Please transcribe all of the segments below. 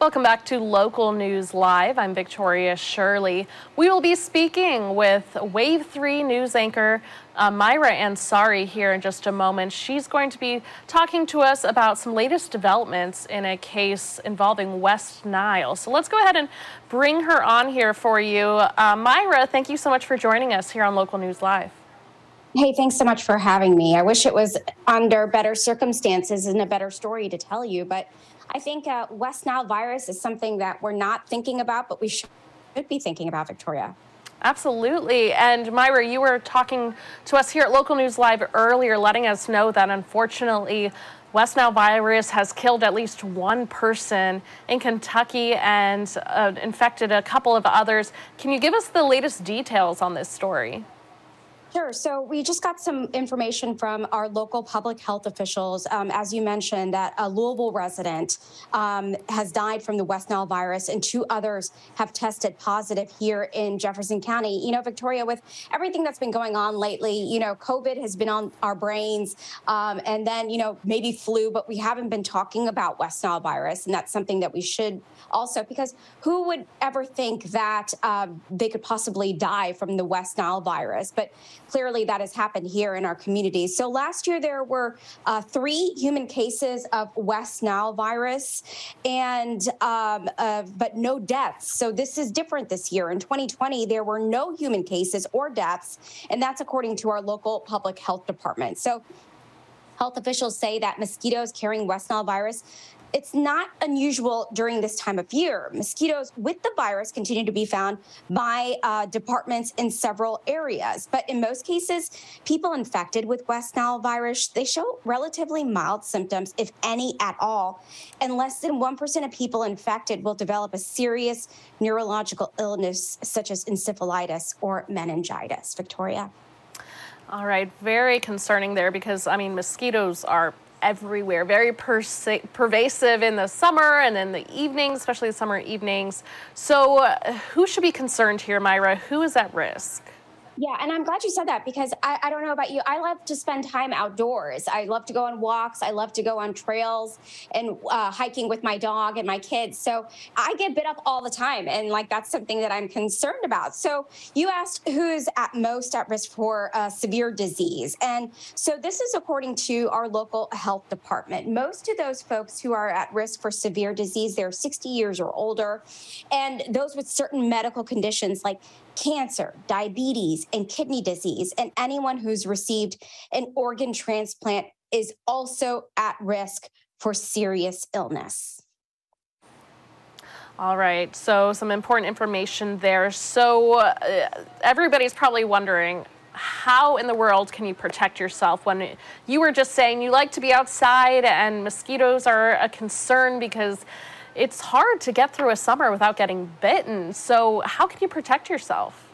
Welcome back to Local News Live. I'm Victoria Shirley. We will be speaking with Wave 3 news anchor uh, Myra Ansari here in just a moment. She's going to be talking to us about some latest developments in a case involving West Nile. So let's go ahead and bring her on here for you. Uh, Myra, thank you so much for joining us here on Local News Live. Hey, thanks so much for having me. I wish it was under better circumstances and a better story to tell you, but I think uh, West Nile virus is something that we're not thinking about, but we should be thinking about, Victoria. Absolutely. And Myra, you were talking to us here at Local News Live earlier, letting us know that unfortunately, West Nile virus has killed at least one person in Kentucky and uh, infected a couple of others. Can you give us the latest details on this story? Sure. So we just got some information from our local public health officials. Um, as you mentioned, that a Louisville resident um, has died from the West Nile virus, and two others have tested positive here in Jefferson County. You know, Victoria, with everything that's been going on lately, you know, COVID has been on our brains, um, and then you know maybe flu, but we haven't been talking about West Nile virus, and that's something that we should also because who would ever think that um, they could possibly die from the West Nile virus? But clearly that has happened here in our community. So last year there were uh, three human cases of West Nile virus, and um, uh, but no deaths. So this is different this year. In 2020, there were no human cases or deaths, and that's according to our local public health department. So health officials say that mosquitoes carrying West Nile virus it's not unusual during this time of year. Mosquitoes with the virus continue to be found by uh, departments in several areas. But in most cases, people infected with West Nile virus, they show relatively mild symptoms, if any at all. And less than 1% of people infected will develop a serious neurological illness such as encephalitis or meningitis. Victoria. All right, very concerning there because, I mean, mosquitoes are everywhere, very pervasive in the summer and in the evenings, especially the summer evenings. So, uh, who should be concerned here, Myra? Who is at risk? Yeah, and I'm glad you said that because I, I don't know about you. I love to spend time outdoors. I love to go on walks. I love to go on trails and uh, hiking with my dog and my kids. So I get bit up all the time. And like that's something that I'm concerned about. So you asked who's at most at risk for severe disease. And so this is according to our local health department. Most of those folks who are at risk for severe disease, they're 60 years or older. And those with certain medical conditions like cancer, diabetes, and kidney disease. And anyone who's received an organ transplant is also at risk for serious illness. All right, so some important information there. So, uh, everybody's probably wondering how in the world can you protect yourself when you were just saying you like to be outside and mosquitoes are a concern because it's hard to get through a summer without getting bitten. So, how can you protect yourself?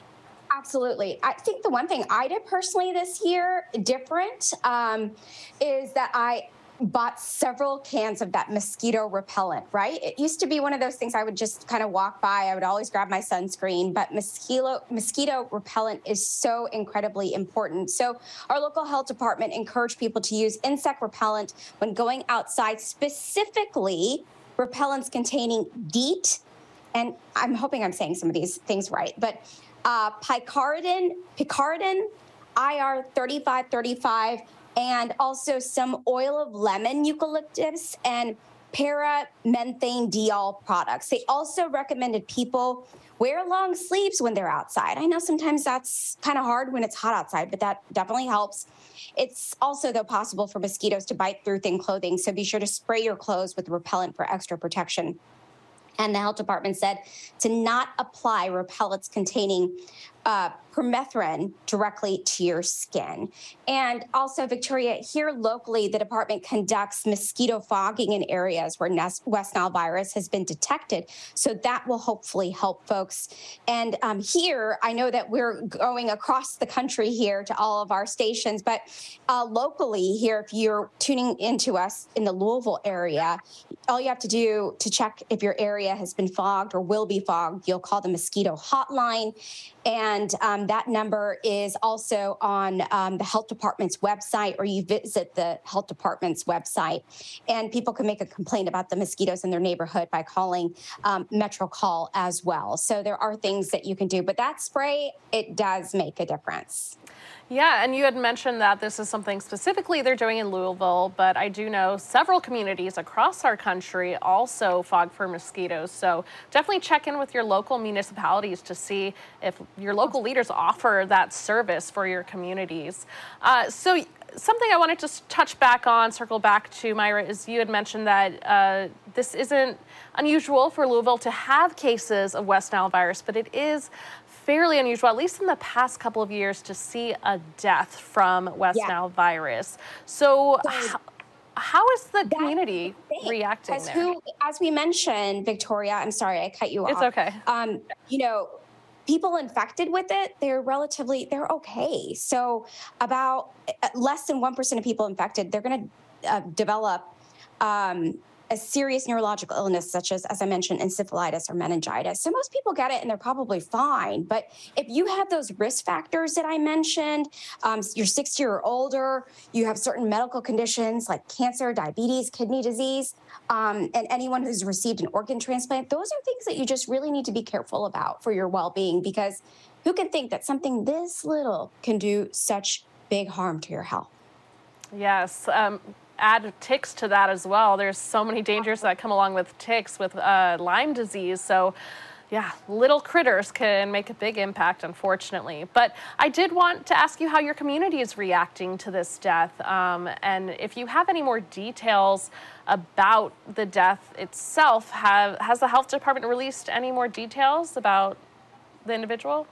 Absolutely. I think the one thing I did personally this year different um, is that I bought several cans of that mosquito repellent, right? It used to be one of those things I would just kind of walk by. I would always grab my sunscreen, but mosquito mosquito repellent is so incredibly important. So our local health department encouraged people to use insect repellent when going outside, specifically repellents containing DEET, and I'm hoping I'm saying some of these things right, but uh, picaridin, picaridin, IR 3535, and also some oil of lemon eucalyptus and para-menthane diol products. They also recommended people wear long sleeves when they're outside. I know sometimes that's kind of hard when it's hot outside, but that definitely helps. It's also, though, possible for mosquitoes to bite through thin clothing, so be sure to spray your clothes with repellent for extra protection. And the health department said to not apply repellents containing uh, permethrin directly to your skin. And also, Victoria, here locally, the department conducts mosquito fogging in areas where West Nile virus has been detected. So that will hopefully help folks. And um, here, I know that we're going across the country here to all of our stations, but uh, locally here, if you're tuning into us in the Louisville area, all you have to do to check if your area has been fogged or will be fogged, you'll call the mosquito hotline. And And um, that number is also on um, the health department's website, or you visit the health department's website. And people can make a complaint about the mosquitoes in their neighborhood by calling um, Metro Call as well. So there are things that you can do, but that spray, it does make a difference. Yeah, and you had mentioned that this is something specifically they're doing in Louisville, but I do know several communities across our country also fog for mosquitoes. So definitely check in with your local municipalities to see if your local leaders offer that service for your communities. Uh, so something I wanted to touch back on, circle back to Myra, is you had mentioned that uh, this isn't unusual for Louisville to have cases of West Nile virus, but it is fairly unusual, at least in the past couple of years, to see a death from West yeah. Nile virus. So, how is the community reacting? As, who, as we mentioned, Victoria, I'm sorry, I cut you off. It's okay. Um, you know, people infected with it, they're relatively, they're okay. So about uh, less than 1% of people infected, they're going to uh, develop um, a serious neurological illness, such as, as I mentioned, encephalitis or meningitis. So most people get it and they're probably fine. But if you have those risk factors that I mentioned, um, you're 60 or older, you have certain medical conditions like cancer, diabetes, kidney disease, um, and anyone who's received an organ transplant, those are things that you just really need to be careful about for your well being because who can think that something this little can do such big harm to your health? Yes. Um, add ticks to that as well. There's so many dangers that come along with ticks with uh, Lyme disease. So yeah, little critters can make a big impact, unfortunately. But I did want to ask you how your community is reacting to this death. Um, and if you have any more details about the death itself, have, has the health department released any more details about the individual?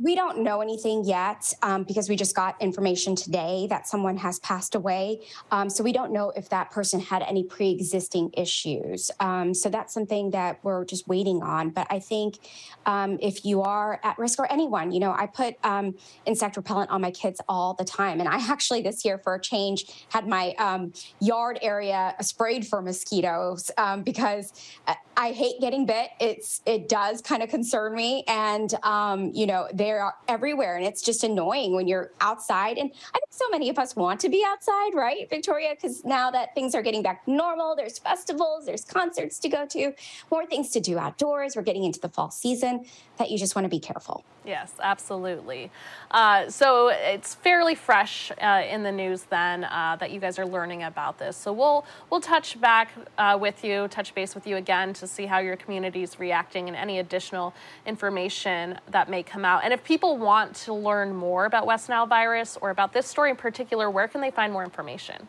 We don't know anything yet um, because we just got information today that someone has passed away. Um, so we don't know if that person had any pre existing issues. Um, so that's something that we're just waiting on. But I think um, if you are at risk or anyone, you know, I put um, insect repellent on my kids all the time. And I actually this year, for a change, had my um, yard area sprayed for mosquitoes because I hate getting bit. It's it does kind of concern me, and you know they're everywhere, and it's just annoying when you're outside. And I think so many of us want to be outside, right, Victoria? Because now that things are getting back normal, there's festivals, there's concerts to go to, more things to do outdoors. We're getting into the fall season. That you just want to be careful. Yes, absolutely. Uh, so it's fairly fresh uh, in the news then uh, that you guys are learning about this. So we'll we'll touch back uh, with you, touch base with you again to see how your community is reacting and any additional information that may come out. And if people want to learn more about West Nile virus or about this story in particular, where can they find more information?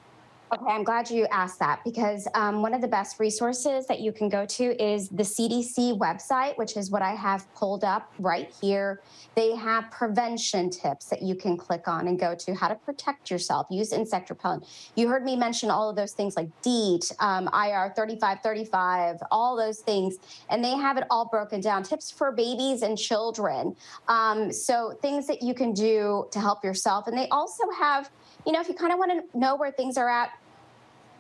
Okay, I'm glad you asked that because um, one of the best resources that you can go to is the CDC website, which is what I have pulled up right here. They have prevention tips that you can click on and go to how to protect yourself, use insect repellent. You heard me mention all of those things like DEET, um, IR 3535, all those things, and they have it all broken down. Tips for babies and children. Um, so things that you can do to help yourself. And they also have you know, if you kind of want to know where things are at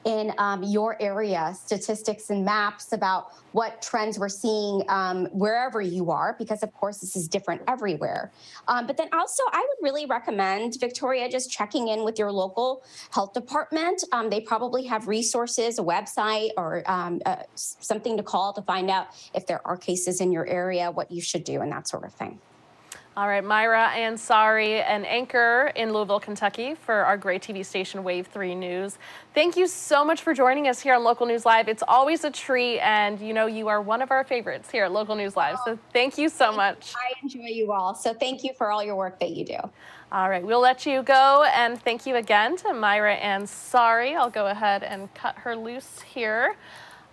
in um, your area, statistics and maps about what trends we're seeing um, wherever you are, because of course this is different everywhere. Um, but then also, I would really recommend, Victoria, just checking in with your local health department. Um, they probably have resources, a website, or um, uh, something to call to find out if there are cases in your area, what you should do, and that sort of thing. All right, Myra Ansari, an anchor in Louisville, Kentucky for our great TV station Wave 3 News. Thank you so much for joining us here on Local News Live. It's always a treat, and you know you are one of our favorites here at Local News Live. So thank you so much. I enjoy you all. So thank you for all your work that you do. All right, we'll let you go, and thank you again to Myra Ansari. I'll go ahead and cut her loose here.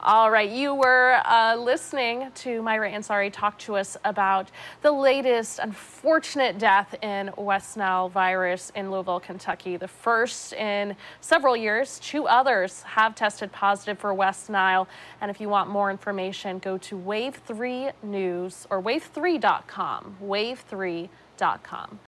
All right, you were uh, listening to Myra Ansari talk to us about the latest unfortunate death in West Nile virus in Louisville, Kentucky. The first in several years. Two others have tested positive for West Nile. And if you want more information, go to Wave3 News or wave3.com. Wave3.com.